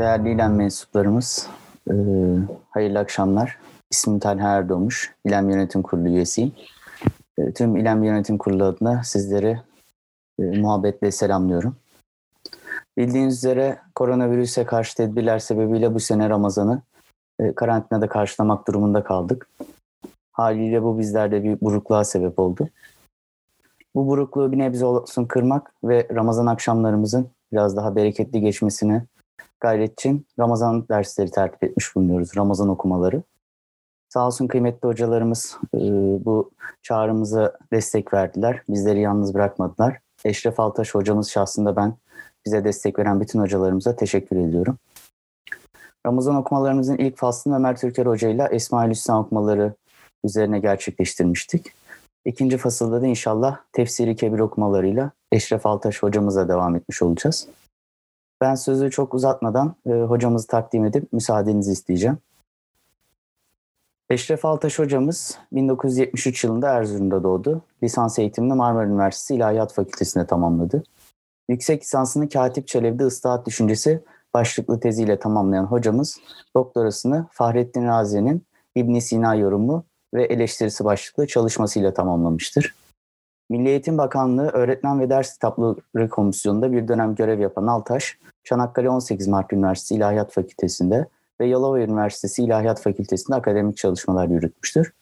Değerli ilan mensuplarımız, e, hayırlı akşamlar. İsmim Talha Erdoğmuş, İlem Yönetim Kurulu üyesiyim. E, tüm İlem Yönetim Kurulu adına sizleri e, muhabbetle selamlıyorum. Bildiğiniz üzere koronavirüse karşı tedbirler sebebiyle bu sene Ramazan'ı e, karantinada karşılamak durumunda kaldık. Haliyle bu bizlerde bir burukluğa sebep oldu. Bu burukluğu bir nebze olsun kırmak ve Ramazan akşamlarımızın biraz daha bereketli geçmesini gayret için Ramazan dersleri tertip etmiş bulunuyoruz. Ramazan okumaları. Sağ olsun kıymetli hocalarımız e, bu çağrımıza destek verdiler. Bizleri yalnız bırakmadılar. Eşref Altaş hocamız şahsında ben bize destek veren bütün hocalarımıza teşekkür ediyorum. Ramazan okumalarımızın ilk faslını Ömer Türker Hoca ile Esma-ül okumaları üzerine gerçekleştirmiştik. İkinci fasılda da inşallah tefsiri kebir okumalarıyla Eşref Altaş hocamıza devam etmiş olacağız. Ben sözü çok uzatmadan e, hocamızı takdim edip müsaadenizi isteyeceğim. Eşref Altaş hocamız 1973 yılında Erzurum'da doğdu. Lisans eğitimini Marmara Üniversitesi İlahiyat Fakültesi'nde tamamladı. Yüksek lisansını Katip Çelebi'de ıslahat düşüncesi başlıklı teziyle tamamlayan hocamız doktorasını Fahrettin Razi'nin İbn Sina yorumu ve eleştirisi başlıklı çalışmasıyla tamamlamıştır. Milli Eğitim Bakanlığı Öğretmen ve Ders Kitapları Komisyonu'nda bir dönem görev yapan Altaş, Çanakkale 18 Mart Üniversitesi İlahiyat Fakültesi'nde ve Yalova Üniversitesi İlahiyat Fakültesi'nde akademik çalışmalar yürütmüştür.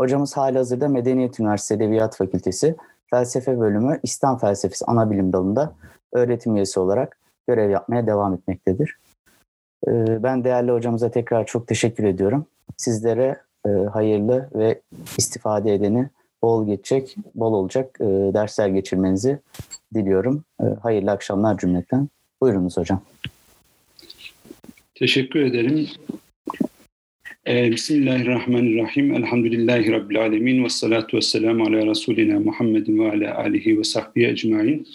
Hocamız halihazırda Medeniyet Üniversitesi Edebiyat Fakültesi Felsefe Bölümü İslam Felsefesi Anabilim Dalı'nda öğretim üyesi olarak görev yapmaya devam etmektedir. Ee, ben değerli hocamıza tekrar çok teşekkür ediyorum. Sizlere e, hayırlı ve istifade edeni bol geçecek, bol olacak e, dersler geçirmenizi diliyorum. E, hayırlı akşamlar cümleten. Buyurunuz hocam. Teşekkür ederim. Ee, Bismillahirrahmanirrahim. Elhamdülillahi Rabbil alemin. Ve salatu ve selamu ala Resulina Muhammedin ve ala alihi ve sahbihi ecmain.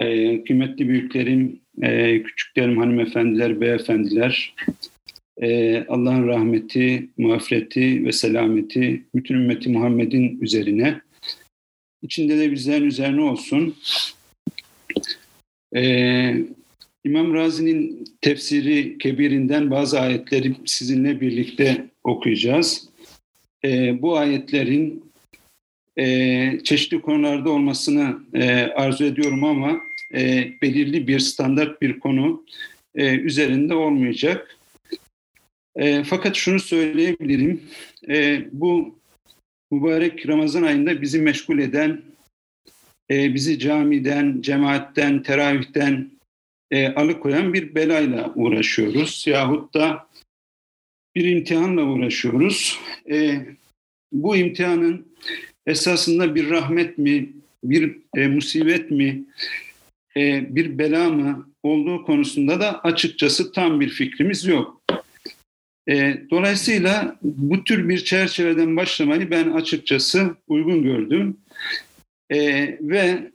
Ee, kıymetli büyüklerim, e, küçüklerim, hanımefendiler, beyefendiler, e, Allah'ın rahmeti, mağfireti ve selameti bütün ümmeti Muhammed'in üzerine, içinde de bizlerin üzerine olsun. Ee, İmam Razi'nin tefsiri kebirinden bazı ayetleri sizinle birlikte okuyacağız. E, bu ayetlerin e, çeşitli konularda olmasını e, arzu ediyorum ama e, belirli bir standart bir konu e, üzerinde olmayacak. E, fakat şunu söyleyebilirim, e, bu mübarek Ramazan ayında bizi meşgul eden, e, bizi camiden, cemaatten, teravihten, e, alıkoyan bir belayla uğraşıyoruz. Yahut da bir imtihanla uğraşıyoruz. E, bu imtihanın esasında bir rahmet mi, bir e, musibet mi, e, bir bela mı olduğu konusunda da açıkçası tam bir fikrimiz yok. E, dolayısıyla bu tür bir çerçeveden başlamayı ben açıkçası uygun gördüm. E, ve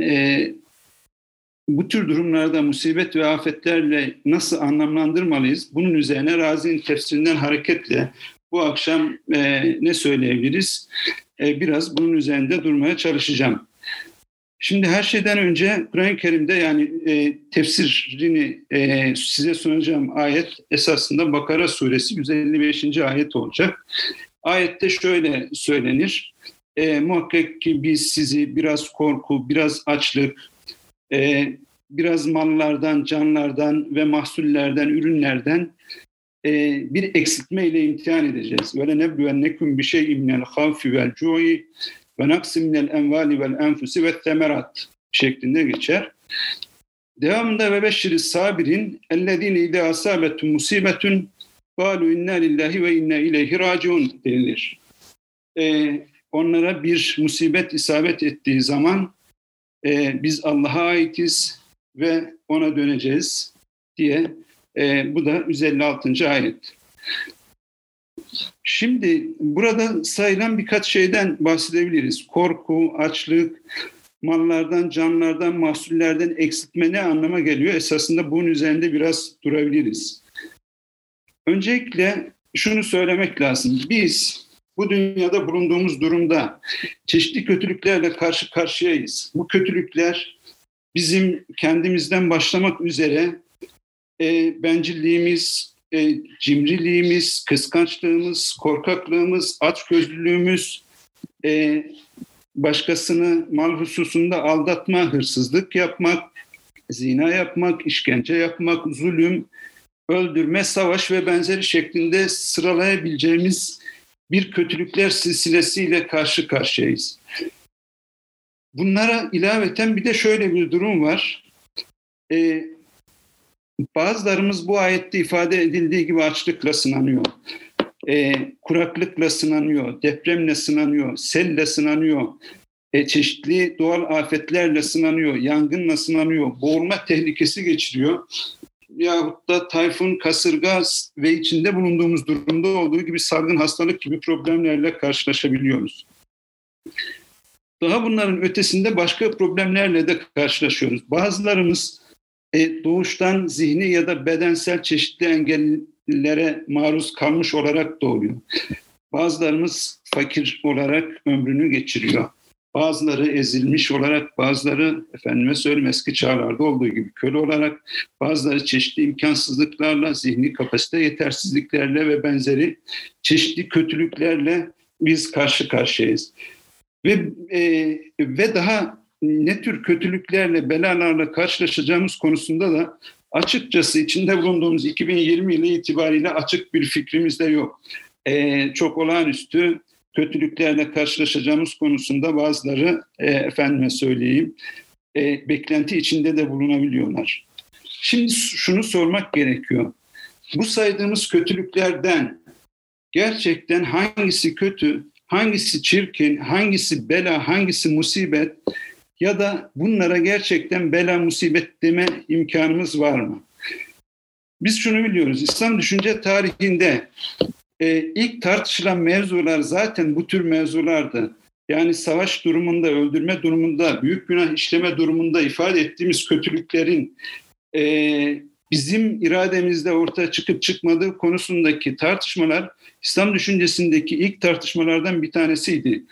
e, bu tür durumlarda musibet ve afetlerle nasıl anlamlandırmalıyız? Bunun üzerine Razi'nin tefsirinden hareketle bu akşam e, ne söyleyebiliriz? E, biraz bunun üzerinde durmaya çalışacağım. Şimdi her şeyden önce Kur'an-ı Kerim'de yani e, tefsirini e, size sunacağım ayet esasında Bakara suresi 155. ayet olacak. Ayette şöyle söylenir. E, muhakkak ki biz sizi biraz korku, biraz açlık, e, biraz mallardan, canlardan ve mahsullerden, ürünlerden e, bir eksiltme ile imtihan edeceğiz. Ve lenebluvennekum bi şey'in minel havfi vel cu'i ve naksim minel envali vel enfusi ve temerat şeklinde geçer. Devamında ve beşşiri sabirin ellezine ide asabetum musibetun galu inna lillahi ve inna ileyhi raciun denilir. Ee, onlara bir musibet isabet ettiği zaman e, biz Allah'a aitiz ve ona döneceğiz diye e, bu da 156. ayet. Şimdi burada sayılan birkaç şeyden bahsedebiliriz. Korku, açlık, mallardan, canlardan, mahsullerden eksiltme ne anlama geliyor? Esasında bunun üzerinde biraz durabiliriz. Öncelikle şunu söylemek lazım. Biz bu dünyada bulunduğumuz durumda çeşitli kötülüklerle karşı karşıyayız. Bu kötülükler bizim kendimizden başlamak üzere e, bencilliğimiz, e, cimriliğimiz, kıskançlığımız, korkaklığımız, açgözlülüğümüz, e, başkasını mal hususunda aldatma, hırsızlık yapmak, zina yapmak, işkence yapmak, zulüm, öldürme, savaş ve benzeri şeklinde sıralayabileceğimiz bir kötülükler silsilesiyle karşı karşıyayız. Bunlara ilaveten bir de şöyle bir durum var. Ee, bazılarımız bu ayette ifade edildiği gibi açlıkla sınanıyor. Ee, kuraklıkla sınanıyor, depremle sınanıyor, selle sınanıyor, e, çeşitli doğal afetlerle sınanıyor, yangınla sınanıyor, boğulma tehlikesi geçiriyor. Yahut da tayfun, kasırga ve içinde bulunduğumuz durumda olduğu gibi salgın hastalık gibi problemlerle karşılaşabiliyoruz. Daha bunların ötesinde başka problemlerle de karşılaşıyoruz. Bazılarımız e, doğuştan zihni ya da bedensel çeşitli engellere maruz kalmış olarak doğuyor. Bazılarımız fakir olarak ömrünü geçiriyor. Bazıları ezilmiş olarak, bazıları efendime söyleyeyim eski çağlarda olduğu gibi köle olarak, bazıları çeşitli imkansızlıklarla, zihni kapasite yetersizliklerle ve benzeri çeşitli kötülüklerle biz karşı karşıyayız. Ve, e, ve daha ne tür kötülüklerle, belalarla karşılaşacağımız konusunda da açıkçası içinde bulunduğumuz 2020 yılı itibariyle açık bir fikrimiz de yok. E, çok olağanüstü kötülüklerle karşılaşacağımız konusunda bazıları e, efendime söyleyeyim e, beklenti içinde de bulunabiliyorlar. Şimdi şunu sormak gerekiyor. Bu saydığımız kötülüklerden gerçekten hangisi kötü, hangisi çirkin, hangisi bela, hangisi musibet ya da bunlara gerçekten bela musibet deme imkanımız var mı? Biz şunu biliyoruz. İslam düşünce tarihinde e, ilk tartışılan mevzular zaten bu tür mevzulardı. Yani savaş durumunda, öldürme durumunda, büyük günah işleme durumunda ifade ettiğimiz kötülüklerin e, bizim irademizde ortaya çıkıp çıkmadığı konusundaki tartışmalar İslam düşüncesindeki ilk tartışmalardan bir tanesiydi.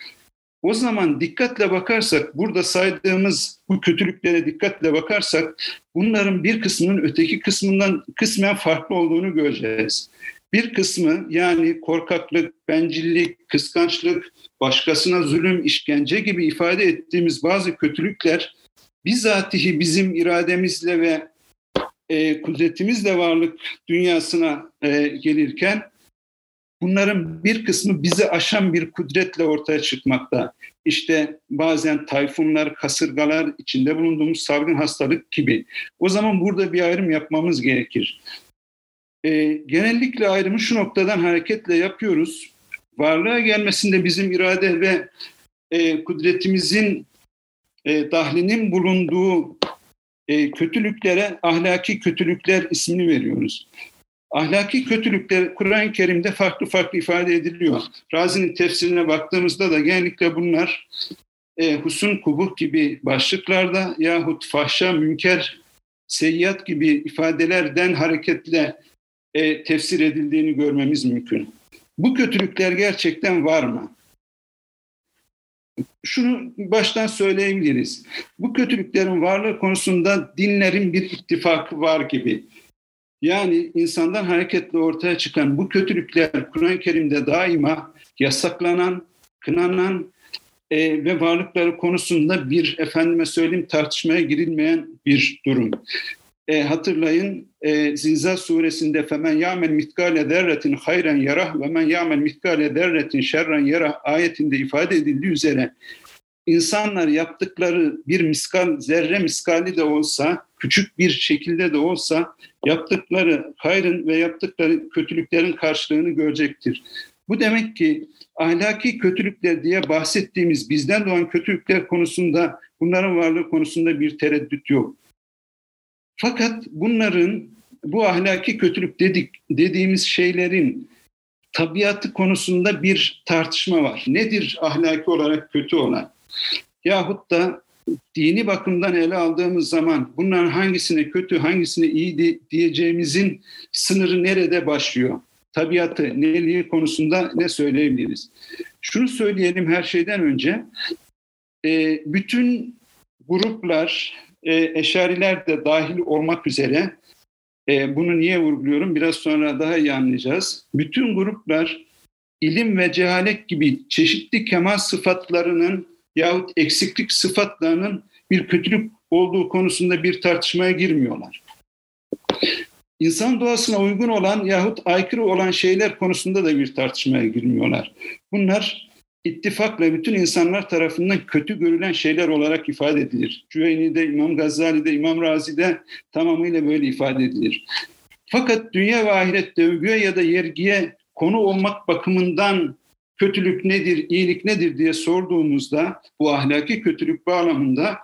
O zaman dikkatle bakarsak, burada saydığımız bu kötülüklere dikkatle bakarsak, bunların bir kısmının öteki kısmından kısmen farklı olduğunu göreceğiz. Bir kısmı yani korkaklık, bencillik, kıskançlık, başkasına zulüm, işkence gibi ifade ettiğimiz bazı kötülükler bizatihi bizim irademizle ve e, kudretimizle varlık dünyasına e, gelirken bunların bir kısmı bizi aşan bir kudretle ortaya çıkmakta. İşte bazen tayfunlar, kasırgalar, içinde bulunduğumuz salgın hastalık gibi. O zaman burada bir ayrım yapmamız gerekir. E, genellikle ayrımı şu noktadan hareketle yapıyoruz. Varlığa gelmesinde bizim irade ve e, kudretimizin e, dahlinin bulunduğu e, kötülüklere ahlaki kötülükler ismini veriyoruz. Ahlaki kötülükler Kur'an-ı Kerim'de farklı farklı ifade ediliyor. Razi'nin tefsirine baktığımızda da genellikle bunlar e, husun, kubuh gibi başlıklarda yahut fahşa, münker, seyyat gibi ifadelerden hareketle e, tefsir edildiğini görmemiz mümkün. Bu kötülükler gerçekten var mı? Şunu baştan söyleyebiliriz. Bu kötülüklerin varlığı konusunda dinlerin bir ittifakı var gibi. Yani insandan hareketle ortaya çıkan bu kötülükler Kur'an-ı Kerim'de daima yasaklanan, kınanan e, ve varlıkları konusunda bir efendime söyleyeyim tartışmaya girilmeyen bir durum. E, hatırlayın e, Zilzal suresinde femen ya'mel mitkale zerretin hayren yarah ve men ya'mel mitkale zerretin şerren yarah ayetinde ifade edildiği üzere insanlar yaptıkları bir miskal, zerre miskali de olsa, küçük bir şekilde de olsa yaptıkları hayrın ve yaptıkları kötülüklerin karşılığını görecektir. Bu demek ki ahlaki kötülükler diye bahsettiğimiz bizden doğan kötülükler konusunda bunların varlığı konusunda bir tereddüt yok. Fakat bunların bu ahlaki kötülük dedik dediğimiz şeylerin tabiatı konusunda bir tartışma var. Nedir ahlaki olarak kötü olan? Yahut da dini bakımdan ele aldığımız zaman bunların hangisine kötü, hangisine iyi diyeceğimizin sınırı nerede başlıyor? Tabiatı, neliği konusunda ne söyleyebiliriz? Şunu söyleyelim her şeyden önce. E, bütün gruplar, e, eşariler de dahil olmak üzere E, bunu niye vurguluyorum? Biraz sonra daha iyi anlayacağız. Bütün gruplar ilim ve cehalet gibi çeşitli kemal sıfatlarının yahut eksiklik sıfatlarının bir kötülük olduğu konusunda bir tartışmaya girmiyorlar. İnsan doğasına uygun olan yahut aykırı olan şeyler konusunda da bir tartışmaya girmiyorlar. Bunlar ittifakla bütün insanlar tarafından kötü görülen şeyler olarak ifade edilir. Cüveyni'de, İmam Gazali'de, İmam Razi'de tamamıyla böyle ifade edilir. Fakat dünya ve ahirette övgüye ya da yergiye konu olmak bakımından kötülük nedir, iyilik nedir diye sorduğumuzda bu ahlaki kötülük bağlamında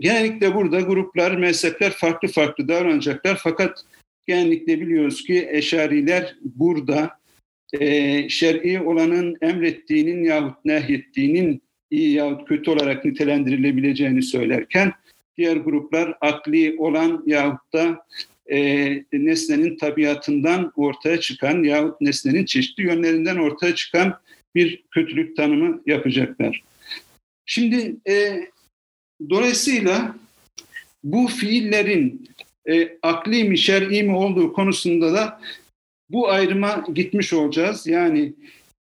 genellikle burada gruplar, mezhepler farklı farklı davranacaklar. Fakat genellikle biliyoruz ki eşariler burada e, şer'i olanın emrettiğinin yahut nehyettiğinin iyi yahut kötü olarak nitelendirilebileceğini söylerken diğer gruplar akli olan yahut da e, nesnenin tabiatından ortaya çıkan yahut nesnenin çeşitli yönlerinden ortaya çıkan bir kötülük tanımı yapacaklar. Şimdi e, dolayısıyla bu fiillerin e, akli mi şer'i mi olduğu konusunda da bu ayrıma gitmiş olacağız. Yani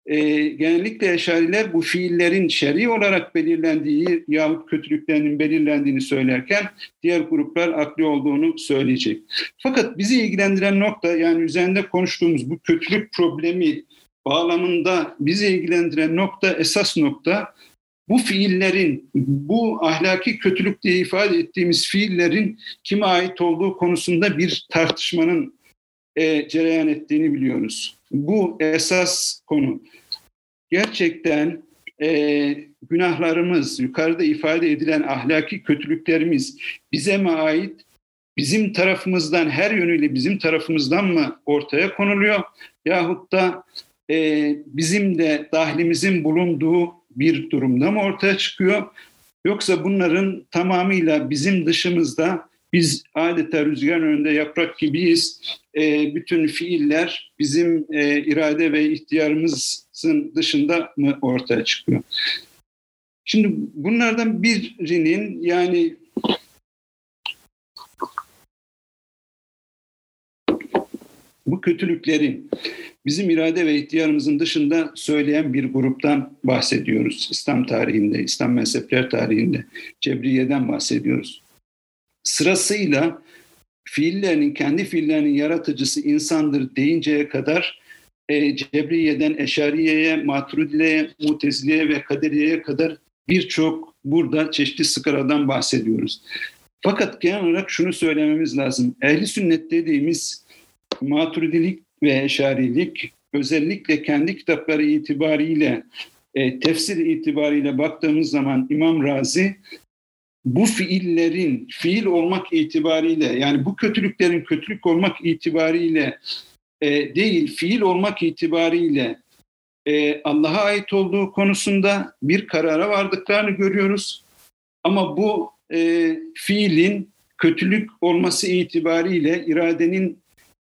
e, genellikle eşariler bu fiillerin şer'i olarak belirlendiği yahut kötülüklerinin belirlendiğini söylerken diğer gruplar akli olduğunu söyleyecek. Fakat bizi ilgilendiren nokta yani üzerinde konuştuğumuz bu kötülük problemi bağlamında bizi ilgilendiren nokta, esas nokta bu fiillerin, bu ahlaki kötülük diye ifade ettiğimiz fiillerin kime ait olduğu konusunda bir tartışmanın e, cereyan ettiğini biliyoruz. Bu esas konu. Gerçekten e, günahlarımız, yukarıda ifade edilen ahlaki kötülüklerimiz bize mi ait? Bizim tarafımızdan, her yönüyle bizim tarafımızdan mı ortaya konuluyor? Yahut da e, bizim de dahlimizin bulunduğu bir durumda mı ortaya çıkıyor? Yoksa bunların tamamıyla bizim dışımızda biz adeta rüzgar önünde yaprak gibiyiz. E, bütün fiiller bizim e, irade ve ihtiyarımızın dışında mı ortaya çıkıyor? Şimdi bunlardan birinin yani bu kötülüklerin bizim irade ve ihtiyarımızın dışında söyleyen bir gruptan bahsediyoruz. İslam tarihinde, İslam mezhepler tarihinde Cebriye'den bahsediyoruz. Sırasıyla fiillerinin, kendi fiillerinin yaratıcısı insandır deyinceye kadar e, Cebriye'den Eşariye'ye, Maturidiye'ye, Mutezile'ye ve Kaderiye'ye kadar birçok burada çeşitli sıkaradan bahsediyoruz. Fakat genel olarak şunu söylememiz lazım. Ehli sünnet dediğimiz maturidilik ve eşarilik özellikle kendi kitapları itibariyle e, tefsir itibariyle baktığımız zaman İmam Razi bu fiillerin fiil olmak itibariyle yani bu kötülüklerin kötülük olmak itibariyle e, değil fiil olmak itibariyle e, Allah'a ait olduğu konusunda bir karara vardıklarını görüyoruz. Ama bu e, fiilin kötülük olması itibariyle iradenin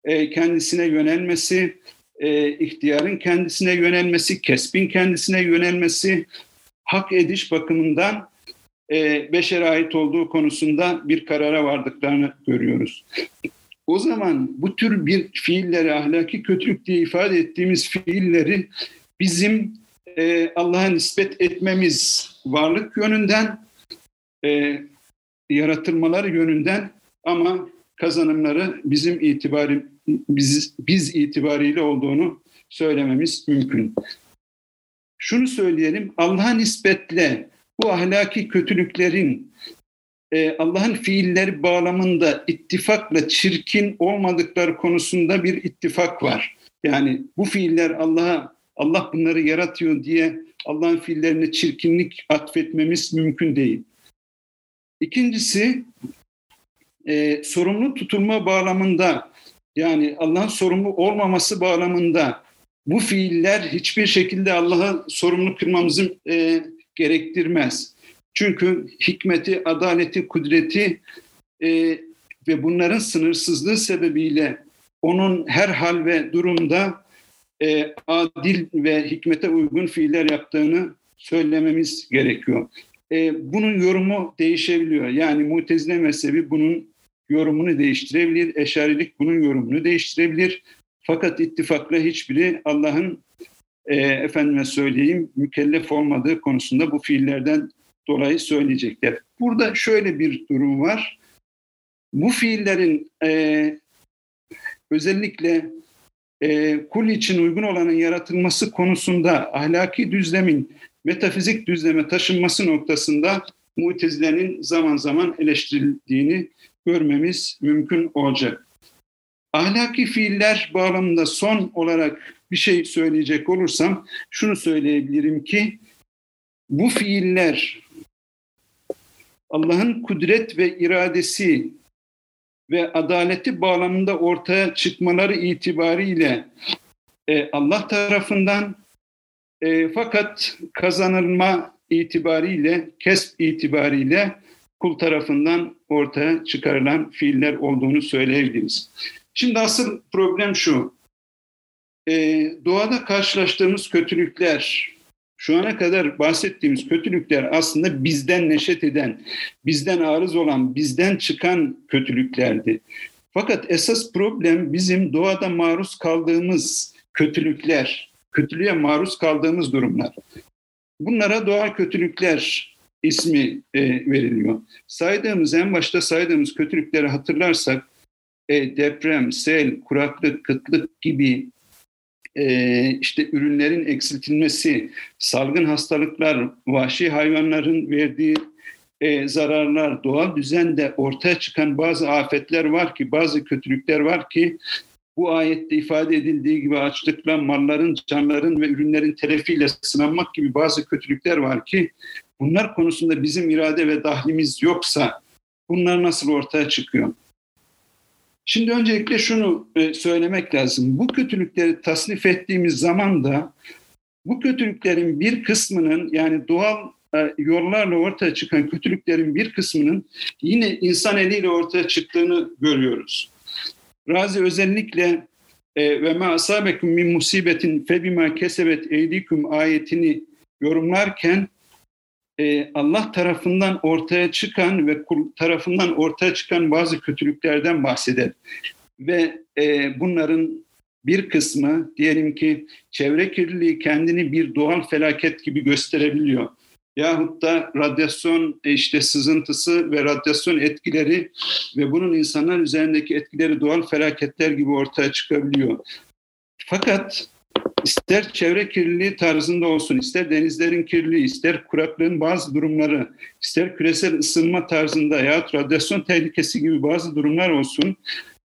e, kendisine yönelmesi, e, ihtiyarın kendisine yönelmesi, kesbin kendisine yönelmesi, hak ediş bakımından e, beşere ait olduğu konusunda bir karara vardıklarını görüyoruz. O zaman bu tür bir fiilleri ahlaki kötülük diye ifade ettiğimiz fiilleri bizim e, Allah'a nispet etmemiz varlık yönünden, e, yaratılmaları yönünden ama kazanımları bizim itibarım biz, biz itibariyle olduğunu söylememiz mümkün. Şunu söyleyelim, Allah'a nispetle bu ahlaki kötülüklerin e, Allah'ın fiilleri bağlamında ittifakla çirkin olmadıkları konusunda bir ittifak var. Yani bu fiiller Allah'a Allah bunları yaratıyor diye Allah'ın fiillerine çirkinlik atfetmemiz mümkün değil. İkincisi e, sorumlu tutulma bağlamında yani Allah'ın sorumlu olmaması bağlamında bu fiiller hiçbir şekilde Allah'a sorumlu kılmamızı e, gerektirmez. Çünkü hikmeti, adaleti, kudreti e, ve bunların sınırsızlığı sebebiyle onun her hal ve durumda e, adil ve hikmete uygun fiiller yaptığını söylememiz gerekiyor. E, bunun yorumu değişebiliyor. Yani Mutezile mezhebi bunun yorumunu değiştirebilir. Eşarilik bunun yorumunu değiştirebilir. Fakat ittifakla hiçbiri Allah'ın e, efendime söyleyeyim mükellef olmadığı konusunda bu fiillerden dolayı söyleyecekler. Burada şöyle bir durum var. Bu fiillerin e, özellikle e, kul için uygun olanın yaratılması konusunda ahlaki düzlemin metafizik düzleme taşınması noktasında mutezilerin zaman zaman eleştirildiğini görmemiz mümkün olacak. Ahlaki fiiller bağlamında son olarak bir şey söyleyecek olursam şunu söyleyebilirim ki bu fiiller Allah'ın kudret ve iradesi ve adaleti bağlamında ortaya çıkmaları itibariyle e, Allah tarafından e, fakat kazanılma itibariyle, kesp itibariyle kul tarafından ortaya çıkarılan fiiller olduğunu söyleyebiliriz. Şimdi asıl problem şu. E, doğada karşılaştığımız kötülükler, şu ana kadar bahsettiğimiz kötülükler aslında bizden neşet eden, bizden arız olan, bizden çıkan kötülüklerdi. Fakat esas problem bizim doğada maruz kaldığımız kötülükler, kötülüğe maruz kaldığımız durumlar. Bunlara doğal kötülükler ismi e, veriliyor. Saydığımız, en başta saydığımız kötülükleri hatırlarsak e, deprem, sel, kuraklık, kıtlık gibi e, işte ürünlerin eksiltilmesi, salgın hastalıklar, vahşi hayvanların verdiği e, zararlar, doğal düzende ortaya çıkan bazı afetler var ki, bazı kötülükler var ki bu ayette ifade edildiği gibi açlıkla malların, canların ve ürünlerin telefiyle sınanmak gibi bazı kötülükler var ki bunlar konusunda bizim irade ve dahlimiz yoksa bunlar nasıl ortaya çıkıyor? Şimdi öncelikle şunu e, söylemek lazım. Bu kötülükleri tasnif ettiğimiz zaman da bu kötülüklerin bir kısmının yani doğal e, yollarla ortaya çıkan kötülüklerin bir kısmının yine insan eliyle ortaya çıktığını görüyoruz. Razi özellikle e, ve ma asabekum min musibetin fe kesebet eydikum ayetini yorumlarken e, Allah tarafından ortaya çıkan ve kul tarafından ortaya çıkan bazı kötülüklerden bahseder. Ve e, bunların bir kısmı diyelim ki çevre kirliliği kendini bir doğal felaket gibi gösterebiliyor. Yahut da radyasyon e, işte sızıntısı ve radyasyon etkileri ve bunun insanlar üzerindeki etkileri doğal felaketler gibi ortaya çıkabiliyor. Fakat ister çevre kirliliği tarzında olsun, ister denizlerin kirliliği, ister kuraklığın bazı durumları, ister küresel ısınma tarzında ya radyasyon tehlikesi gibi bazı durumlar olsun,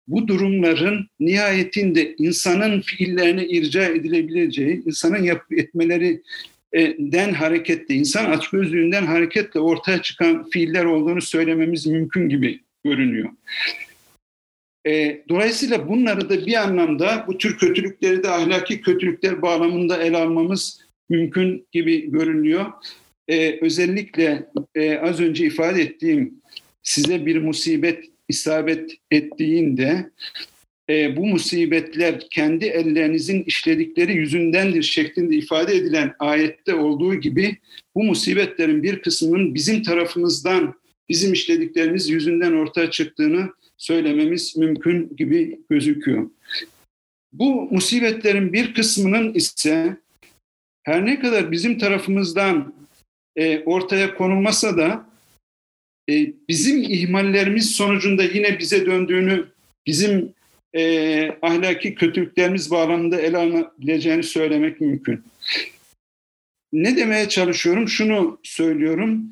bu durumların nihayetinde insanın fiillerine irca edilebileceği, insanın yap etmeleri den hareketle, insan açgözlüğünden hareketle ortaya çıkan fiiller olduğunu söylememiz mümkün gibi görünüyor. E, dolayısıyla bunları da bir anlamda bu tür kötülükleri de ahlaki kötülükler bağlamında ele almamız mümkün gibi görünüyor. E, özellikle e, az önce ifade ettiğim size bir musibet isabet ettiğinde e, bu musibetler kendi ellerinizin işledikleri yüzündendir şeklinde ifade edilen ayette olduğu gibi bu musibetlerin bir kısmının bizim tarafımızdan bizim işlediklerimiz yüzünden ortaya çıktığını söylememiz mümkün gibi gözüküyor. Bu musibetlerin bir kısmının ise her ne kadar bizim tarafımızdan e, ortaya konulmasa da e, bizim ihmallerimiz sonucunda yine bize döndüğünü, bizim e, ahlaki kötülüklerimiz bağlamında ele alınabileceğini söylemek mümkün. Ne demeye çalışıyorum? Şunu söylüyorum.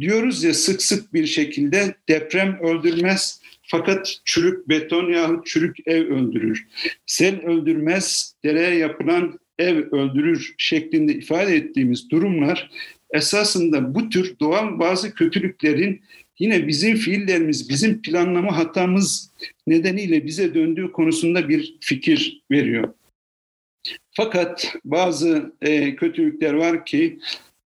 Diyoruz ya sık sık bir şekilde deprem öldürmez, fakat çürük beton yahut çürük ev öldürür. Sel öldürmez, dereye yapılan ev öldürür şeklinde ifade ettiğimiz durumlar esasında bu tür doğal bazı kötülüklerin yine bizim fiillerimiz, bizim planlama hatamız nedeniyle bize döndüğü konusunda bir fikir veriyor. Fakat bazı e, kötülükler var ki,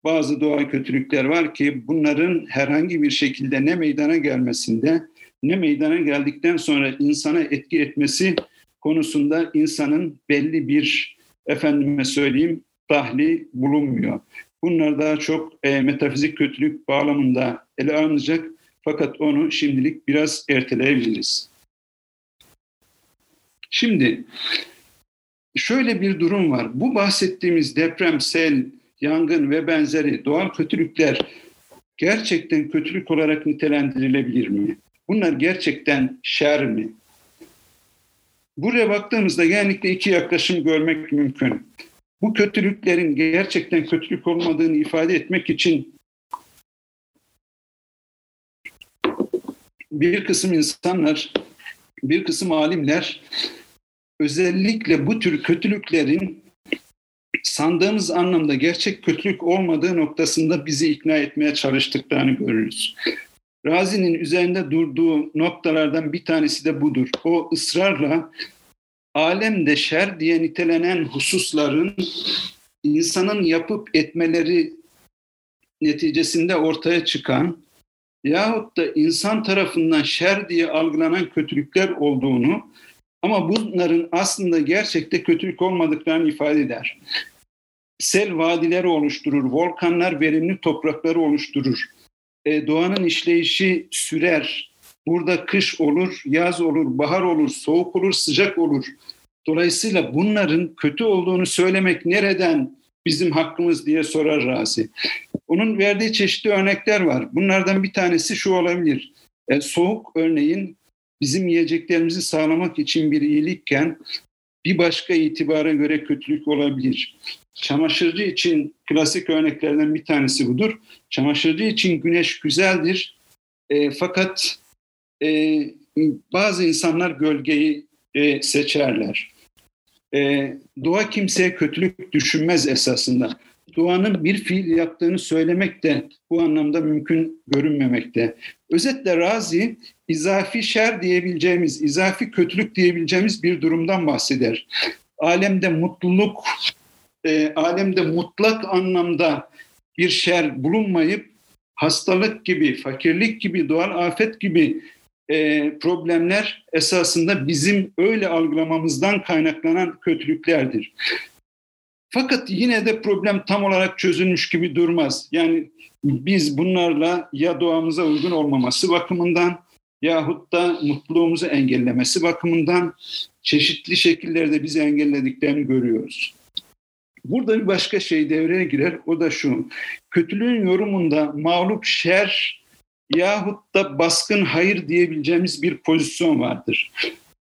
bazı doğal kötülükler var ki bunların herhangi bir şekilde ne meydana gelmesinde ne meydana geldikten sonra insana etki etmesi konusunda insanın belli bir efendime söyleyeyim dahli bulunmuyor. Bunlar daha çok e, metafizik kötülük bağlamında ele alınacak. Fakat onu şimdilik biraz erteleyebiliriz. Şimdi şöyle bir durum var. Bu bahsettiğimiz deprem, sel, yangın ve benzeri doğal kötülükler gerçekten kötülük olarak nitelendirilebilir mi? Bunlar gerçekten şer mi? Buraya baktığımızda genellikle iki yaklaşım görmek mümkün. Bu kötülüklerin gerçekten kötülük olmadığını ifade etmek için bir kısım insanlar, bir kısım alimler özellikle bu tür kötülüklerin sandığımız anlamda gerçek kötülük olmadığı noktasında bizi ikna etmeye çalıştıklarını görürüz. Razi'nin üzerinde durduğu noktalardan bir tanesi de budur. O ısrarla alemde şer diye nitelenen hususların insanın yapıp etmeleri neticesinde ortaya çıkan yahut da insan tarafından şer diye algılanan kötülükler olduğunu ama bunların aslında gerçekte kötülük olmadıklarını ifade eder. Sel vadileri oluşturur, volkanlar verimli toprakları oluşturur. E, doğanın işleyişi sürer. Burada kış olur, yaz olur, bahar olur, soğuk olur, sıcak olur. Dolayısıyla bunların kötü olduğunu söylemek nereden bizim hakkımız diye sorar Razi. Onun verdiği çeşitli örnekler var. Bunlardan bir tanesi şu olabilir. E, soğuk örneğin bizim yiyeceklerimizi sağlamak için bir iyilikken bir başka itibara göre kötülük olabilir. Çamaşırcı için klasik örneklerden bir tanesi budur. Çamaşırcı için güneş güzeldir. E, fakat e, bazı insanlar gölgeyi e, seçerler. E, doğa kimseye kötülük düşünmez esasında. Doğanın bir fiil yaptığını söylemek de bu anlamda mümkün görünmemekte. Özetle Razi izafi şer diyebileceğimiz, izafi kötülük diyebileceğimiz bir durumdan bahseder. Alemde mutluluk, e, alemde mutlak anlamda bir şer bulunmayıp hastalık gibi, fakirlik gibi, doğal afet gibi e, problemler esasında bizim öyle algılamamızdan kaynaklanan kötülüklerdir. Fakat yine de problem tam olarak çözülmüş gibi durmaz. Yani biz bunlarla ya doğamıza uygun olmaması bakımından yahut da mutluluğumuzu engellemesi bakımından çeşitli şekillerde bizi engellediklerini görüyoruz. Burada bir başka şey devreye girer. O da şu. Kötülüğün yorumunda mağlup şer yahut da baskın hayır diyebileceğimiz bir pozisyon vardır.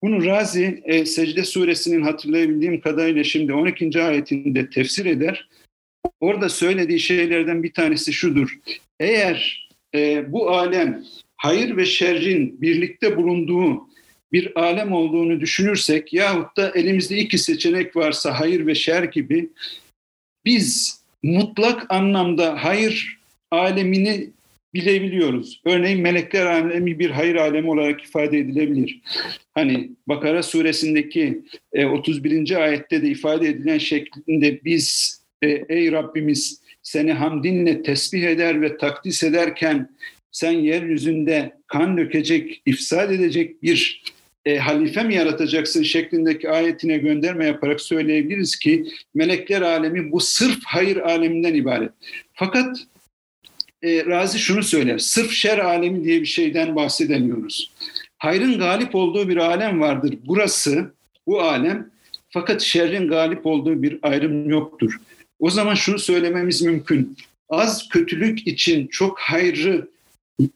Bunu Razi e, Secde suresinin hatırlayabildiğim kadarıyla şimdi 12. ayetinde tefsir eder. Orada söylediği şeylerden bir tanesi şudur. Eğer e, bu alem hayır ve şerrin birlikte bulunduğu bir alem olduğunu düşünürsek yahut da elimizde iki seçenek varsa hayır ve şer gibi biz mutlak anlamda hayır alemini bilebiliyoruz. Örneğin melekler alemi bir hayır alemi olarak ifade edilebilir. Hani Bakara suresindeki 31. E, ayette de ifade edilen şeklinde biz e, ey Rabbimiz seni hamdinle tesbih eder ve takdis ederken sen yeryüzünde kan dökecek, ifsad edecek bir e, halife mi yaratacaksın şeklindeki ayetine gönderme yaparak söyleyebiliriz ki melekler alemi bu sırf hayır aleminden ibaret. Fakat e, Razi şunu söyler, sırf şer alemi diye bir şeyden bahsedemiyoruz. Hayrın galip olduğu bir alem vardır. Burası, bu alem fakat şerrin galip olduğu bir ayrım yoktur. O zaman şunu söylememiz mümkün. Az kötülük için çok hayrı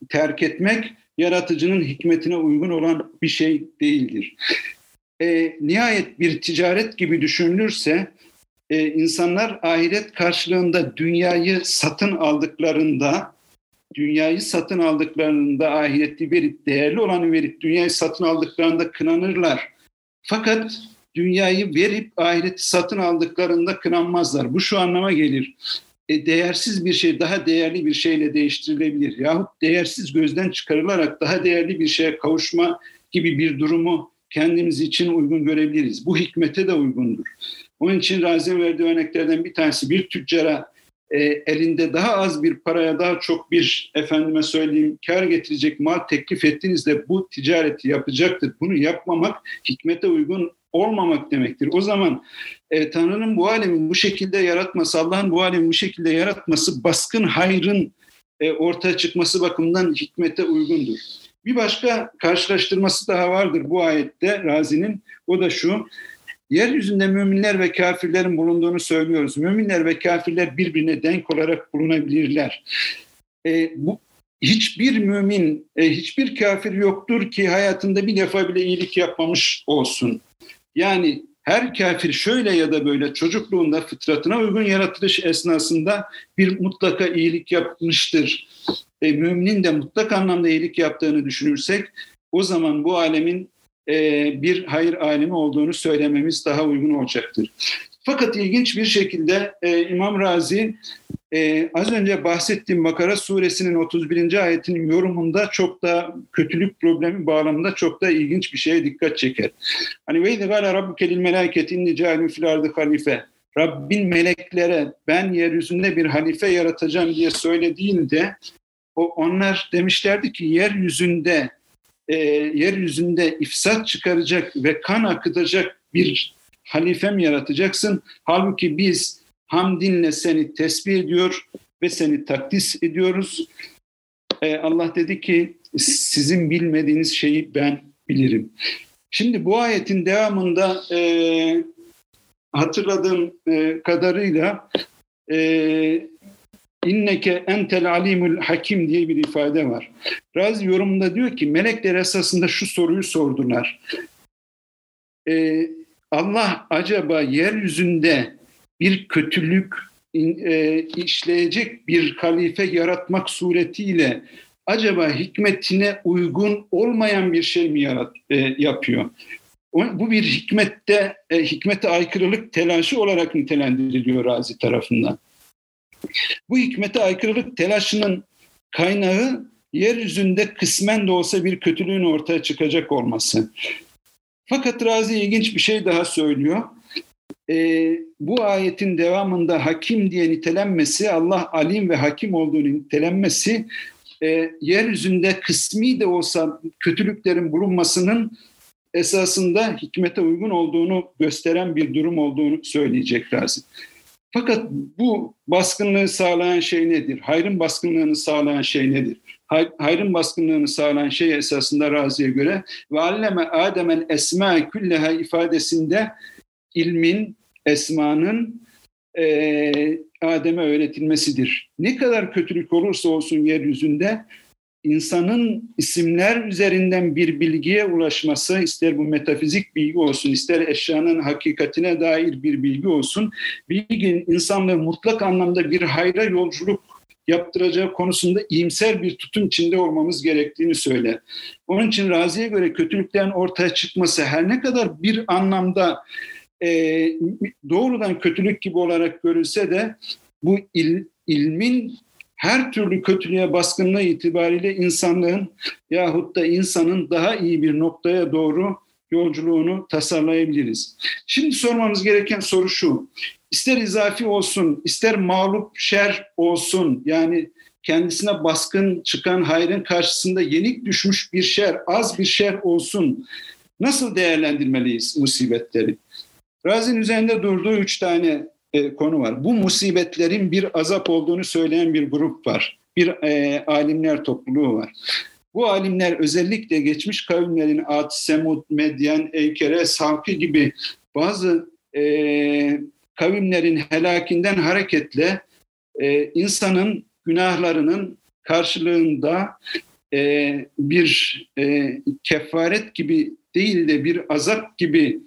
terk etmek yaratıcının hikmetine uygun olan bir şey değildir. E, nihayet bir ticaret gibi düşünülürse e, insanlar ahiret karşılığında dünyayı satın aldıklarında dünyayı satın aldıklarında ahireti verip değerli olanı verip dünyayı satın aldıklarında kınanırlar. Fakat dünyayı verip ahireti satın aldıklarında kınanmazlar. Bu şu anlama gelir. E, değersiz bir şey daha değerli bir şeyle değiştirilebilir. Yahut değersiz gözden çıkarılarak daha değerli bir şeye kavuşma gibi bir durumu kendimiz için uygun görebiliriz. Bu hikmete de uygundur. Onun için Razi'nin verdiği örneklerden bir tanesi bir tüccara e, elinde daha az bir paraya daha çok bir efendime söyleyeyim kar getirecek mal teklif ettiğinizde bu ticareti yapacaktır. Bunu yapmamak hikmete uygun olmamak demektir. O zaman e, Tanrı'nın bu alemi bu şekilde yaratması, Allah'ın bu alemi bu şekilde yaratması baskın hayrın e, ortaya çıkması bakımından hikmete uygundur. Bir başka karşılaştırması daha vardır bu ayette Razi'nin. O da şu. Yeryüzünde müminler ve kafirlerin bulunduğunu söylüyoruz. Müminler ve kafirler birbirine denk olarak bulunabilirler. E, bu hiçbir mümin, e, hiçbir kafir yoktur ki hayatında bir defa bile iyilik yapmamış olsun. Yani her kafir şöyle ya da böyle çocukluğunda fıtratına uygun yaratılış esnasında bir mutlaka iyilik yapmıştır. E, müminin de mutlak anlamda iyilik yaptığını düşünürsek o zaman bu alemin e, bir hayır alemi olduğunu söylememiz daha uygun olacaktır. Fakat ilginç bir şekilde e, İmam Razi e, az önce bahsettiğim Bakara suresinin 31. ayetinin yorumunda çok da kötülük problemi bağlamında çok da ilginç bir şeye dikkat çeker. Hani ve izgâle rabbuke lil melâketi inni câilun fil halife. Rabbin meleklere ben yeryüzünde bir halife yaratacağım diye söylediğinde o, onlar demişlerdi ki yeryüzünde e, yeryüzünde ifsat çıkaracak ve kan akıtacak bir halifem yaratacaksın. Halbuki biz hamdinle seni tesbih ediyor ve seni takdis ediyoruz. Ee, Allah dedi ki sizin bilmediğiniz şeyi ben bilirim. Şimdi bu ayetin devamında e, hatırladığım e, kadarıyla e, inneke entel alimul hakim diye bir ifade var. Razi yorumunda diyor ki melekler esasında şu soruyu sordular. E, Allah acaba yeryüzünde bir kötülük e, işleyecek bir halife yaratmak suretiyle acaba hikmetine uygun olmayan bir şey mi yarat, e, yapıyor? Bu bir hikmette e, hikmete aykırılık telaşı olarak nitelendiriliyor Razi tarafından. Bu hikmete aykırılık telaşının kaynağı yeryüzünde kısmen de olsa bir kötülüğün ortaya çıkacak olması. Fakat Razi ilginç bir şey daha söylüyor. E, bu ayetin devamında hakim diye nitelenmesi, Allah alim ve hakim olduğunu nitelenmesi, e, yeryüzünde kısmi de olsa kötülüklerin bulunmasının esasında hikmete uygun olduğunu gösteren bir durum olduğunu söyleyecek lazım. Fakat bu baskınlığı sağlayan şey nedir? Hayrın baskınlığını sağlayan şey nedir? hayrın baskınlığını sağlayan şey esasında Razi'ye göre ve alleme Adem'en esma külleha ifadesinde ilmin, esmanın e, Adem'e öğretilmesidir. Ne kadar kötülük olursa olsun yeryüzünde insanın isimler üzerinden bir bilgiye ulaşması, ister bu metafizik bilgi olsun, ister eşyanın hakikatine dair bir bilgi olsun, bilginin insanlığı mutlak anlamda bir hayra yolculuk yaptıracağı konusunda iyimser bir tutum içinde olmamız gerektiğini söyler. Onun için Razi'ye göre kötülüklerin ortaya çıkması her ne kadar bir anlamda e, doğrudan kötülük gibi olarak görülse de bu il, ilmin her türlü kötülüğe baskınlığı itibariyle insanlığın yahut da insanın daha iyi bir noktaya doğru yolculuğunu tasarlayabiliriz. Şimdi sormamız gereken soru şu ister izafi olsun, ister mağlup şer olsun yani kendisine baskın çıkan hayrın karşısında yenik düşmüş bir şer, az bir şer olsun nasıl değerlendirmeliyiz musibetleri? Razin üzerinde durduğu üç tane e, konu var. Bu musibetlerin bir azap olduğunu söyleyen bir grup var. Bir e, alimler topluluğu var. Bu alimler özellikle geçmiş kavimlerin Ad, Semud, Medyen, Eykere, Savki gibi bazı e, kavimlerin helakinden hareketle e, insanın günahlarının karşılığında e, bir e, kefaret gibi değil de bir azap gibi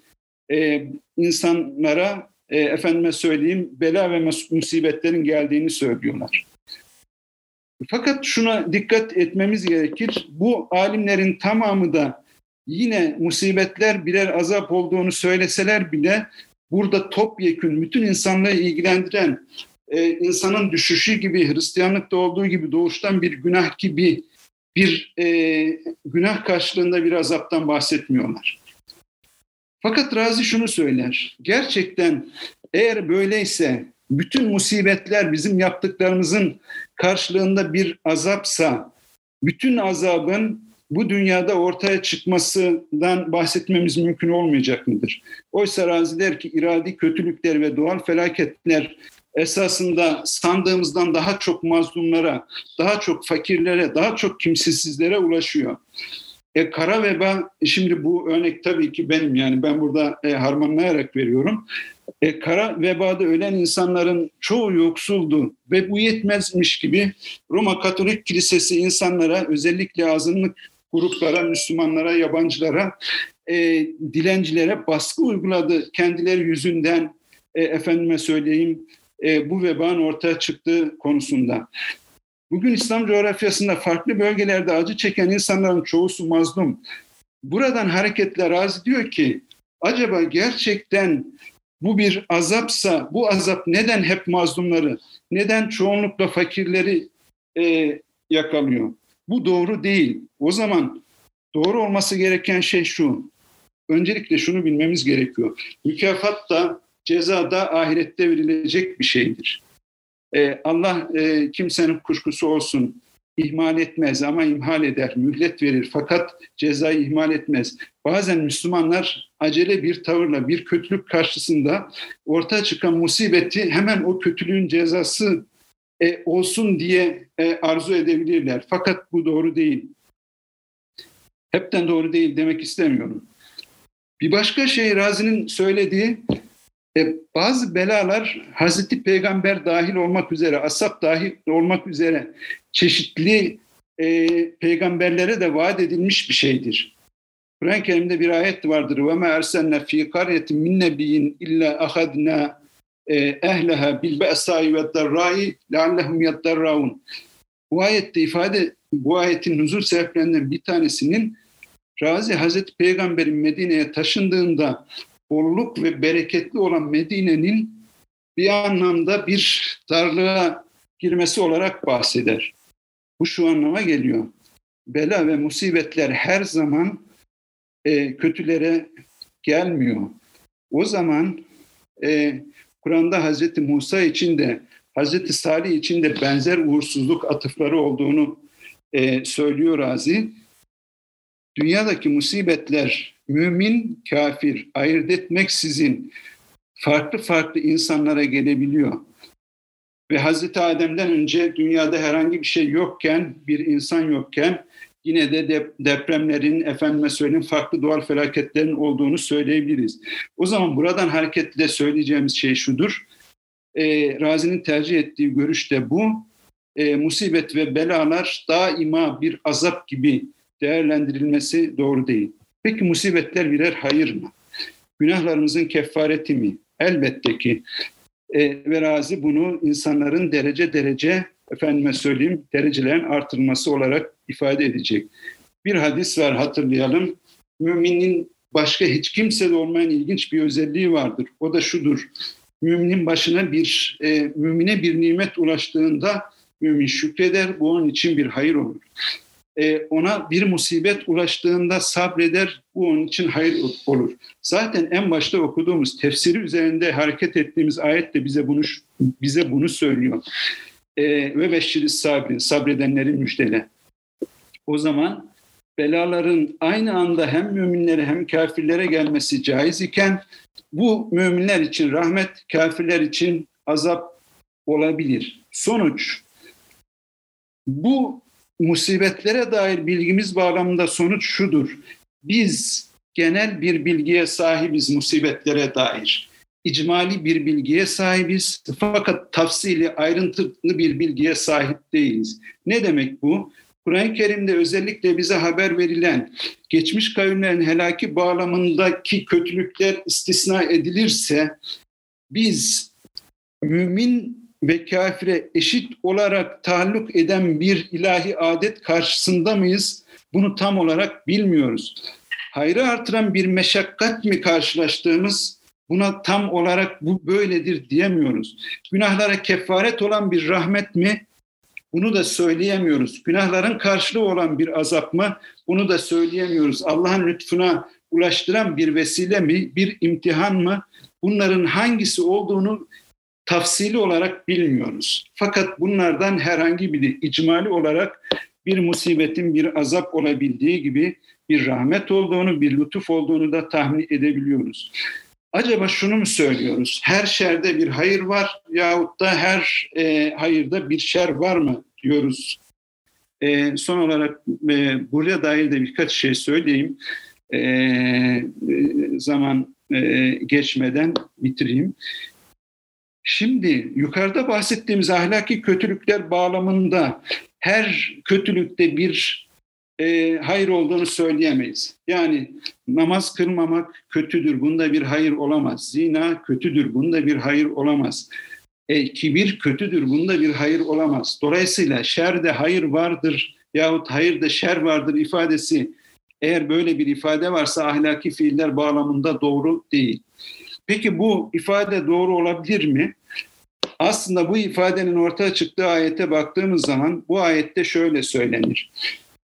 e, insanlara e, efendime söyleyeyim bela ve musibetlerin geldiğini söylüyorlar. Fakat şuna dikkat etmemiz gerekir. Bu alimlerin tamamı da yine musibetler birer azap olduğunu söyleseler bile burada topyekün bütün insanlığı ilgilendiren e, insanın düşüşü gibi Hristiyanlıkta olduğu gibi doğuştan bir günah gibi bir e, günah karşılığında bir azaptan bahsetmiyorlar. Fakat Razi şunu söyler. Gerçekten eğer böyleyse bütün musibetler bizim yaptıklarımızın karşılığında bir azapsa bütün azabın bu dünyada ortaya çıkmasından bahsetmemiz mümkün olmayacak mıdır? Oysa Razi der ki iradi kötülükler ve doğal felaketler esasında sandığımızdan daha çok mazlumlara, daha çok fakirlere, daha çok kimsesizlere ulaşıyor. E, kara veba, şimdi bu örnek tabii ki benim yani ben burada e, harmanlayarak veriyorum. E, kara vebada ölen insanların çoğu yoksuldu ve bu yetmezmiş gibi Roma Katolik Kilisesi insanlara özellikle azınlık gruplara, Müslümanlara, yabancılara, e, dilencilere baskı uyguladı. Kendileri yüzünden e, efendime söyleyeyim e, bu vebanın ortaya çıktığı konusunda. Bugün İslam coğrafyasında farklı bölgelerde acı çeken insanların çoğusu mazlum. Buradan hareketle razı diyor ki acaba gerçekten bu bir azapsa bu azap neden hep mazlumları, neden çoğunlukla fakirleri e, yakalıyor? Bu doğru değil. O zaman doğru olması gereken şey şu. Öncelikle şunu bilmemiz gerekiyor. Mükafat da ceza da ahirette verilecek bir şeydir. Ee, Allah e, kimsenin kuşkusu olsun ihmal etmez ama imhal eder, mühlet verir fakat cezayı ihmal etmez. Bazen Müslümanlar acele bir tavırla bir kötülük karşısında ortaya çıkan musibeti hemen o kötülüğün cezası e, olsun diye e, arzu edebilirler. Fakat bu doğru değil. Hepten doğru değil demek istemiyorum. Bir başka şey Razi'nin söylediği e, bazı belalar Hazreti Peygamber dahil olmak üzere, asap dahil olmak üzere çeşitli e, peygamberlere de vaat edilmiş bir şeydir. Kur'an-ı Kerim'de bir ayet vardır. Ve me erselne fi qaryetin min nebiyyin illa ahadna e, ehleha bil be'sai ve darrai leallehum yaddarraun. Bu ayette ifade, bu ayetin huzur sebeplerinden bir tanesinin Razi Hazreti Peygamber'in Medine'ye taşındığında bolluk ve bereketli olan Medine'nin bir anlamda bir darlığa girmesi olarak bahseder. Bu şu anlama geliyor. Bela ve musibetler her zaman e, kötülere gelmiyor. O zaman e, Kur'an'da Hazreti Musa için de Hazreti Salih için de benzer uğursuzluk atıfları olduğunu e, söylüyor Razi. Dünyadaki musibetler mümin, kafir ayırt etmeksizin farklı farklı insanlara gelebiliyor. Ve Hazreti Adem'den önce dünyada herhangi bir şey yokken, bir insan yokken yine de depremlerin, efendime söyleyeyim farklı doğal felaketlerin olduğunu söyleyebiliriz. O zaman buradan hareketle söyleyeceğimiz şey şudur. E, Razi'nin tercih ettiği görüş de bu. E, musibet ve belalar daima bir azap gibi değerlendirilmesi doğru değil. Peki musibetler birer hayır mı? Günahlarımızın kefareti mi? Elbette ki. E, ve Razi bunu insanların derece derece efendime söyleyeyim derecelerin artırılması olarak ifade edecek. Bir hadis var hatırlayalım. Müminin başka hiç kimsede olmayan ilginç bir özelliği vardır. O da şudur. Müminin başına bir, e, mümine bir nimet ulaştığında mümin şükreder. Bu onun için bir hayır olur. E, ona bir musibet ulaştığında sabreder. Bu onun için hayır olur. Zaten en başta okuduğumuz tefsiri üzerinde hareket ettiğimiz ayet de bize bunu bize bunu söylüyor. E, ve beşşiri sabri, sabredenleri müjdele. O zaman belaların aynı anda hem müminlere hem kafirlere gelmesi caiz iken bu müminler için rahmet, kafirler için azap olabilir. Sonuç bu musibetlere dair bilgimiz bağlamında sonuç şudur. Biz genel bir bilgiye sahibiz musibetlere dair. İcmali bir bilgiye sahibiz fakat tafsili ayrıntılı bir bilgiye sahip değiliz. Ne demek bu? Kur'an-ı Kerim'de özellikle bize haber verilen geçmiş kavimlerin helaki bağlamındaki kötülükler istisna edilirse biz mümin ve kafire eşit olarak taalluk eden bir ilahi adet karşısında mıyız? Bunu tam olarak bilmiyoruz. Hayrı artıran bir meşakkat mi karşılaştığımız buna tam olarak bu böyledir diyemiyoruz. Günahlara kefaret olan bir rahmet mi? Bunu da söyleyemiyoruz. Günahların karşılığı olan bir azap mı? Bunu da söyleyemiyoruz. Allah'ın lütfuna ulaştıran bir vesile mi? Bir imtihan mı? Bunların hangisi olduğunu tafsili olarak bilmiyoruz. Fakat bunlardan herhangi biri icmali olarak bir musibetin bir azap olabildiği gibi bir rahmet olduğunu, bir lütuf olduğunu da tahmin edebiliyoruz. acaba şunu mu söylüyoruz? Her şerde bir hayır var yahut da her e, hayırda bir şer var mı diyoruz. E, son olarak e, buraya dair de birkaç şey söyleyeyim. E, zaman e, geçmeden bitireyim. Şimdi yukarıda bahsettiğimiz ahlaki kötülükler bağlamında her kötülükte bir e, hayır olduğunu söyleyemeyiz. Yani namaz kılmamak kötüdür, bunda bir hayır olamaz. Zina kötüdür, bunda bir hayır olamaz. E, kibir kötüdür, bunda bir hayır olamaz. Dolayısıyla şerde hayır vardır yahut hayırda şer vardır ifadesi eğer böyle bir ifade varsa ahlaki fiiller bağlamında doğru değil. Peki bu ifade doğru olabilir mi? Aslında bu ifadenin ortaya çıktığı ayete baktığımız zaman bu ayette şöyle söylenir.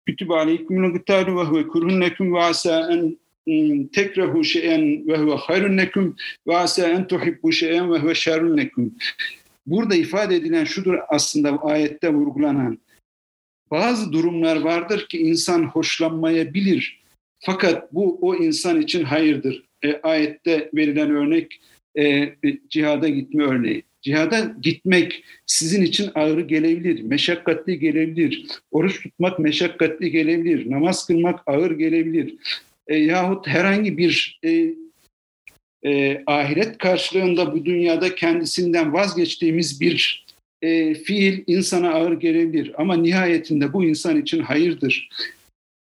Kütübe aleykümül gıtalu ve huve kurhun leküm ve asa en tekrehu şeyen ve huve hayrun leküm ve asa en tuhibbu şeyen ve huve şerrun leküm. Burada ifade edilen şudur aslında ayette vurgulanan. Bazı durumlar vardır ki insan hoşlanmayabilir. Fakat bu o insan için hayırdır. E, ayette verilen örnek e, cihada gitme örneği. Cihada gitmek sizin için ağır gelebilir, meşakkatli gelebilir. Oruç tutmak meşakkatli gelebilir, namaz kılmak ağır gelebilir. E, yahut herhangi bir e, e, ahiret karşılığında bu dünyada kendisinden vazgeçtiğimiz bir e, fiil insana ağır gelebilir. Ama nihayetinde bu insan için hayırdır.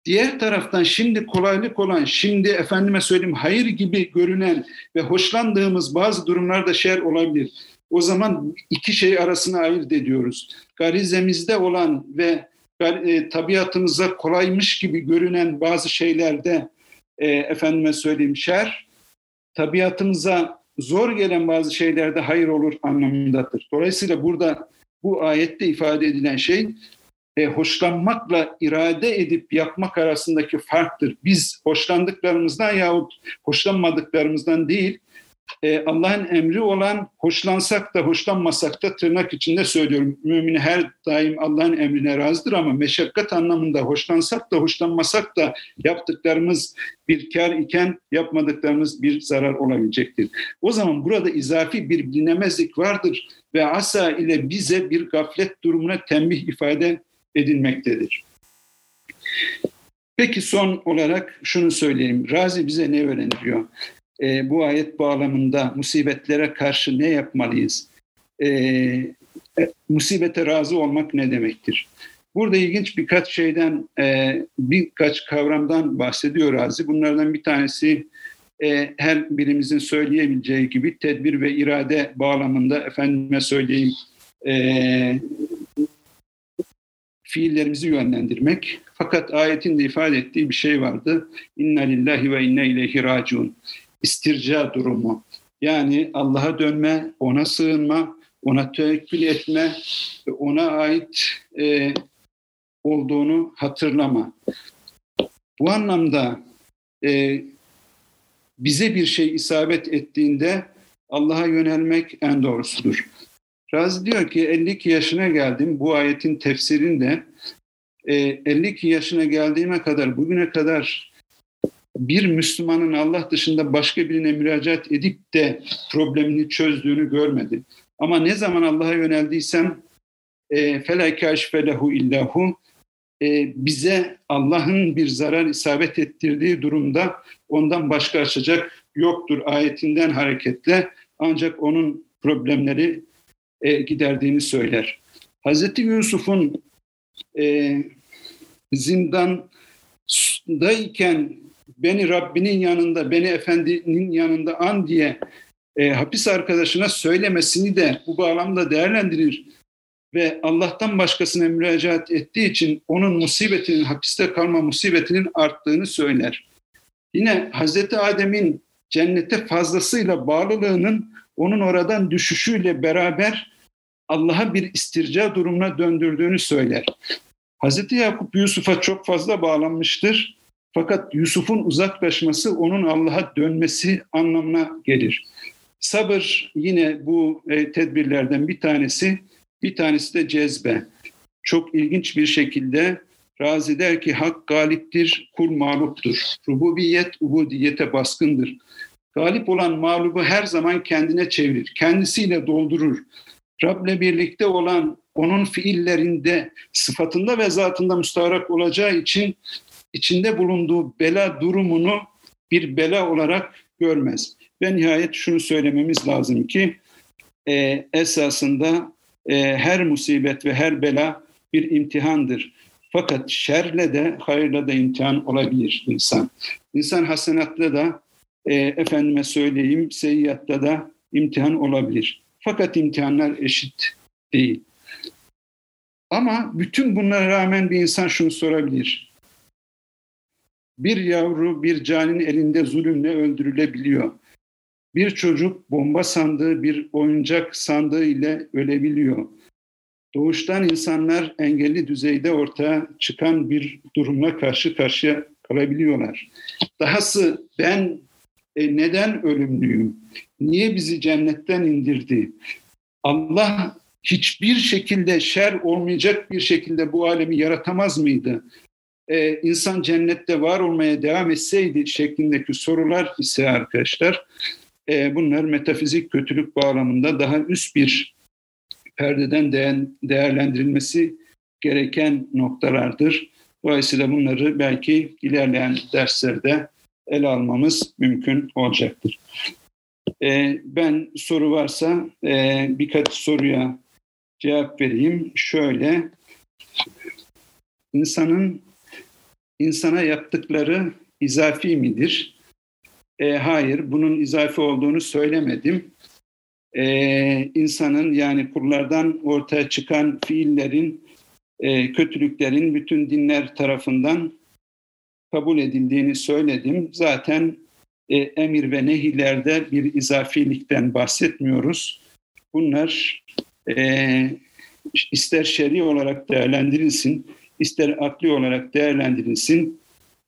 Diğer taraftan şimdi kolaylık olan, şimdi efendime söyleyeyim hayır gibi görünen ve hoşlandığımız bazı durumlarda şer olabilir. O zaman iki şey arasına ayırt ediyoruz. Garizemizde olan ve e, tabiatımıza kolaymış gibi görünen bazı şeylerde e, efendime söyleyeyim şer, tabiatımıza zor gelen bazı şeylerde hayır olur anlamındadır. Dolayısıyla burada bu ayette ifade edilen şey e, hoşlanmakla irade edip yapmak arasındaki farktır. Biz hoşlandıklarımızdan yahut hoşlanmadıklarımızdan değil, e, Allah'ın emri olan hoşlansak da hoşlanmasak da tırnak içinde söylüyorum. Mümin her daim Allah'ın emrine razıdır ama meşakkat anlamında hoşlansak da hoşlanmasak da yaptıklarımız bir kar iken yapmadıklarımız bir zarar olabilecektir. O zaman burada izafi bir bilinemezlik vardır ve asa ile bize bir gaflet durumuna tembih ifade edilmektedir. Peki son olarak şunu söyleyeyim. Razi bize ne öğreniyor? e, bu ayet bağlamında musibetlere karşı ne yapmalıyız? E, e, musibete razı olmak ne demektir? Burada ilginç birkaç şeyden, e, birkaç kavramdan bahsediyor Razi. Bunlardan bir tanesi e, her birimizin söyleyebileceği gibi tedbir ve irade bağlamında efendime söyleyeyim e, fiillerimizi yönlendirmek. Fakat ayetin de ifade ettiği bir şey vardı. İnna lillahi ve inna ileyhi raciun istirca durumu. Yani Allah'a dönme, ona sığınma, ona tevekkül etme, ona ait e, olduğunu hatırlama. Bu anlamda e, bize bir şey isabet ettiğinde Allah'a yönelmek en doğrusudur. Razi diyor ki 52 yaşına geldim bu ayetin tefsirinde e, 52 yaşına geldiğime kadar bugüne kadar bir Müslümanın Allah dışında başka birine müracaat edip de problemini çözdüğünü görmedi. Ama ne zaman Allah'a yöneldiysem فَلَا كَاشْفَ لَهُ illahu bize Allah'ın bir zarar isabet ettirdiği durumda ondan başka açacak yoktur ayetinden hareketle ancak onun problemleri e, giderdiğini söyler. Hazreti Yusuf'un e, zindandayken beni Rabbinin yanında, beni Efendinin yanında an diye e, hapis arkadaşına söylemesini de bu bağlamda değerlendirir ve Allah'tan başkasına müracaat ettiği için onun musibetinin, hapiste kalma musibetinin arttığını söyler. Yine Hazreti Adem'in cennete fazlasıyla bağlılığının onun oradan düşüşüyle beraber Allah'a bir istirca durumuna döndürdüğünü söyler. Hazreti Yakup Yusuf'a çok fazla bağlanmıştır fakat Yusuf'un uzaklaşması onun Allah'a dönmesi anlamına gelir. Sabır yine bu e, tedbirlerden bir tanesi, bir tanesi de cezbe. Çok ilginç bir şekilde Razi der ki hak galiptir, kul mağluptur. Rububiyet ubudiyete baskındır. Galip olan mağlubu her zaman kendine çevirir, kendisiyle doldurur. Rab'le birlikte olan onun fiillerinde, sıfatında ve zatında müstaharak olacağı için içinde bulunduğu bela durumunu bir bela olarak görmez. Ve nihayet şunu söylememiz lazım ki e, esasında e, her musibet ve her bela bir imtihandır. Fakat şerle de hayırla da imtihan olabilir insan. İnsan hasenatla da e, efendime söyleyeyim seyyiatta da imtihan olabilir. Fakat imtihanlar eşit değil. Ama bütün bunlara rağmen bir insan şunu sorabilir. Bir yavru bir canin elinde zulümle öldürülebiliyor. Bir çocuk bomba sandığı bir oyuncak sandığı ile ölebiliyor. Doğuştan insanlar engelli düzeyde ortaya çıkan bir durumla karşı karşıya kalabiliyorlar. Dahası ben e, neden ölümlüyüm? Niye bizi cennetten indirdi? Allah hiçbir şekilde şer olmayacak bir şekilde bu alemi yaratamaz mıydı? Ee, insan cennette var olmaya devam etseydi şeklindeki sorular ise arkadaşlar e, bunlar metafizik kötülük bağlamında daha üst bir perdeden değerlendirilmesi gereken noktalardır. Dolayısıyla bunları belki ilerleyen derslerde ele almamız mümkün olacaktır. Ee, ben soru varsa e, birkaç soruya cevap vereyim. Şöyle, insanın insana yaptıkları izafi midir? E, hayır, bunun izafi olduğunu söylemedim. E, insanın yani kullardan ortaya çıkan fiillerin, e, kötülüklerin bütün dinler tarafından kabul edildiğini söyledim. Zaten e, emir ve nehilerde bir izafilikten bahsetmiyoruz. Bunlar e, ister şer'i olarak değerlendirilsin, ister akli olarak değerlendirilsin,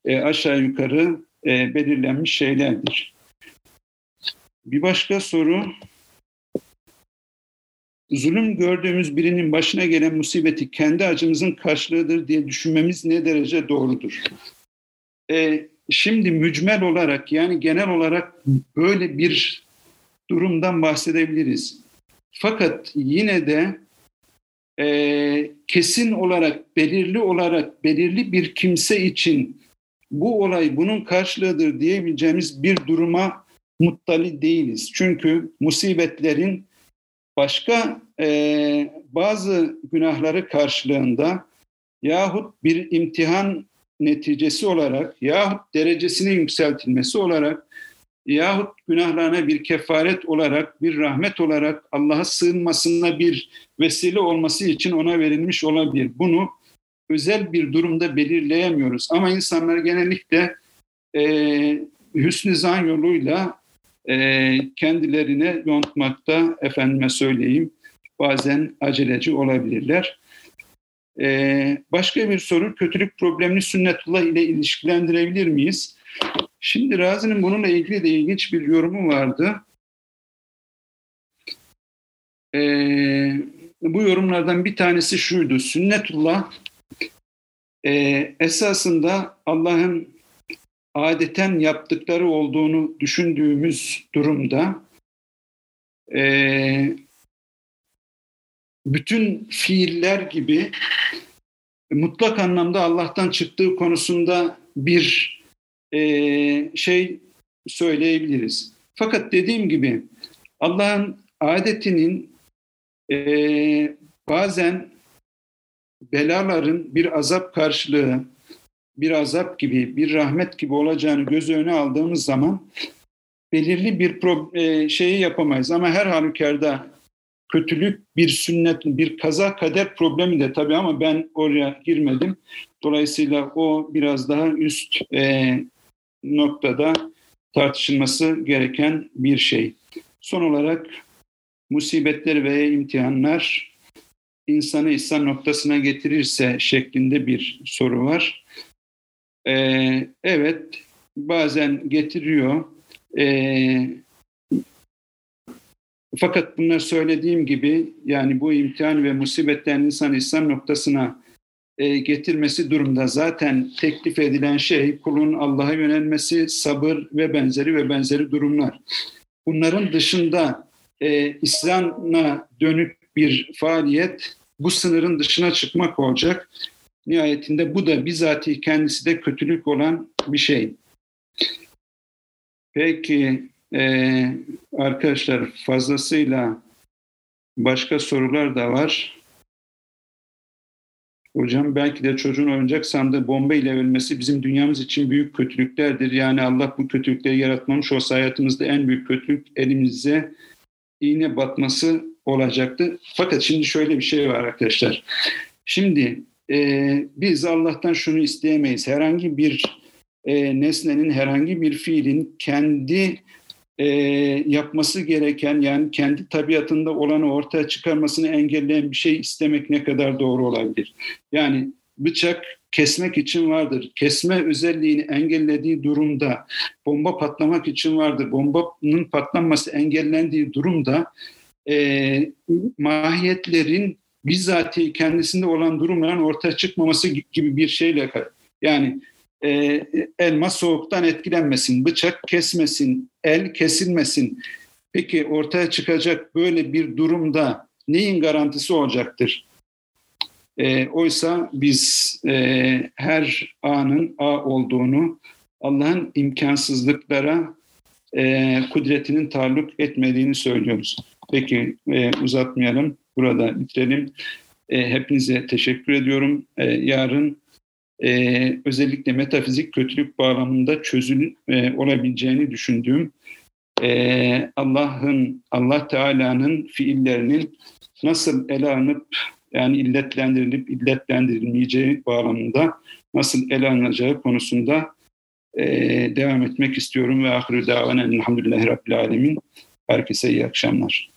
e, aşağı yukarı e, belirlenmiş şeylerdir. Bir başka soru, zulüm gördüğümüz birinin başına gelen musibeti kendi acımızın karşılığıdır diye düşünmemiz ne derece doğrudur? E, şimdi mücmel olarak yani genel olarak böyle bir durumdan bahsedebiliriz. Fakat yine de e, kesin olarak, belirli olarak, belirli bir kimse için bu olay bunun karşılığıdır diyebileceğimiz bir duruma muttali değiliz. Çünkü musibetlerin başka e, bazı günahları karşılığında yahut bir imtihan neticesi olarak yahut derecesinin yükseltilmesi olarak yahut günahlarına bir kefaret olarak, bir rahmet olarak Allah'a sığınmasına bir vesile olması için ona verilmiş olabilir. Bunu özel bir durumda belirleyemiyoruz. Ama insanlar genellikle e, hüsnü zan yoluyla e, kendilerine yontmakta, efendime söyleyeyim, bazen aceleci olabilirler. E, başka bir soru, kötülük problemini sünnetullah ile ilişkilendirebilir miyiz? Şimdi Razi'nin bununla ilgili de ilginç bir yorumu vardı. Ee, bu yorumlardan bir tanesi şuydu. Sünnetullah e, esasında Allah'ın adeten yaptıkları olduğunu düşündüğümüz durumda e, bütün fiiller gibi mutlak anlamda Allah'tan çıktığı konusunda bir e, şey söyleyebiliriz. Fakat dediğim gibi Allah'ın adetinin e, bazen belaların bir azap karşılığı, bir azap gibi, bir rahmet gibi olacağını göz önüne aldığımız zaman belirli bir pro, e, şeyi yapamayız. Ama her halükarda kötülük bir sünnet, bir kaza kader problemi de tabii ama ben oraya girmedim. Dolayısıyla o biraz daha üst e, noktada tartışılması gereken bir şey. Son olarak musibetler ve imtihanlar insanı İslam noktasına getirirse şeklinde bir soru var. Ee, evet, bazen getiriyor. Ee, fakat bunlar söylediğim gibi yani bu imtihan ve musibetlerin insan İslam noktasına e, getirmesi durumda zaten teklif edilen şey kulun Allah'a yönelmesi, sabır ve benzeri ve benzeri durumlar. Bunların dışında e, İslam'a dönük bir faaliyet bu sınırın dışına çıkmak olacak. Nihayetinde bu da bizatihi kendisi de kötülük olan bir şey. Peki e, arkadaşlar fazlasıyla başka sorular da var. Hocam belki de çocuğun oyuncak sandığı bomba ile ölmesi bizim dünyamız için büyük kötülüklerdir. Yani Allah bu kötülükleri yaratmamış olsa hayatımızda en büyük kötülük elimize iğne batması olacaktı. Fakat şimdi şöyle bir şey var arkadaşlar. Şimdi e, biz Allah'tan şunu isteyemeyiz. Herhangi bir e, nesnenin, herhangi bir fiilin kendi e, yapması gereken yani kendi tabiatında olanı ortaya çıkarmasını engelleyen bir şey istemek ne kadar doğru olabilir? Yani bıçak kesmek için vardır. Kesme özelliğini engellediği durumda, bomba patlamak için vardır. Bombanın patlanması engellendiği durumda e, mahiyetlerin bizzati kendisinde olan durumların ortaya çıkmaması gibi bir şeyle yani e, elma soğuktan etkilenmesin, bıçak kesmesin, el kesilmesin. Peki ortaya çıkacak böyle bir durumda neyin garantisi olacaktır? E, oysa biz e, her anın a olduğunu, Allah'ın imkansızlıklara e, kudretinin taalluk etmediğini söylüyoruz. Peki e, uzatmayalım, burada bitirelim. E, hepinize teşekkür ediyorum. E, yarın e, özellikle metafizik kötülük bağlamında çözüm e, olabileceğini düşündüğüm e, Allah'ın, Allah Teala'nın fiillerinin nasıl ele alınıp yani illetlendirilip illetlendirilmeyeceği bağlamında nasıl ele alınacağı konusunda e, devam etmek istiyorum ve ahirü davanen elhamdülillahi rabbil alemin. Herkese iyi akşamlar.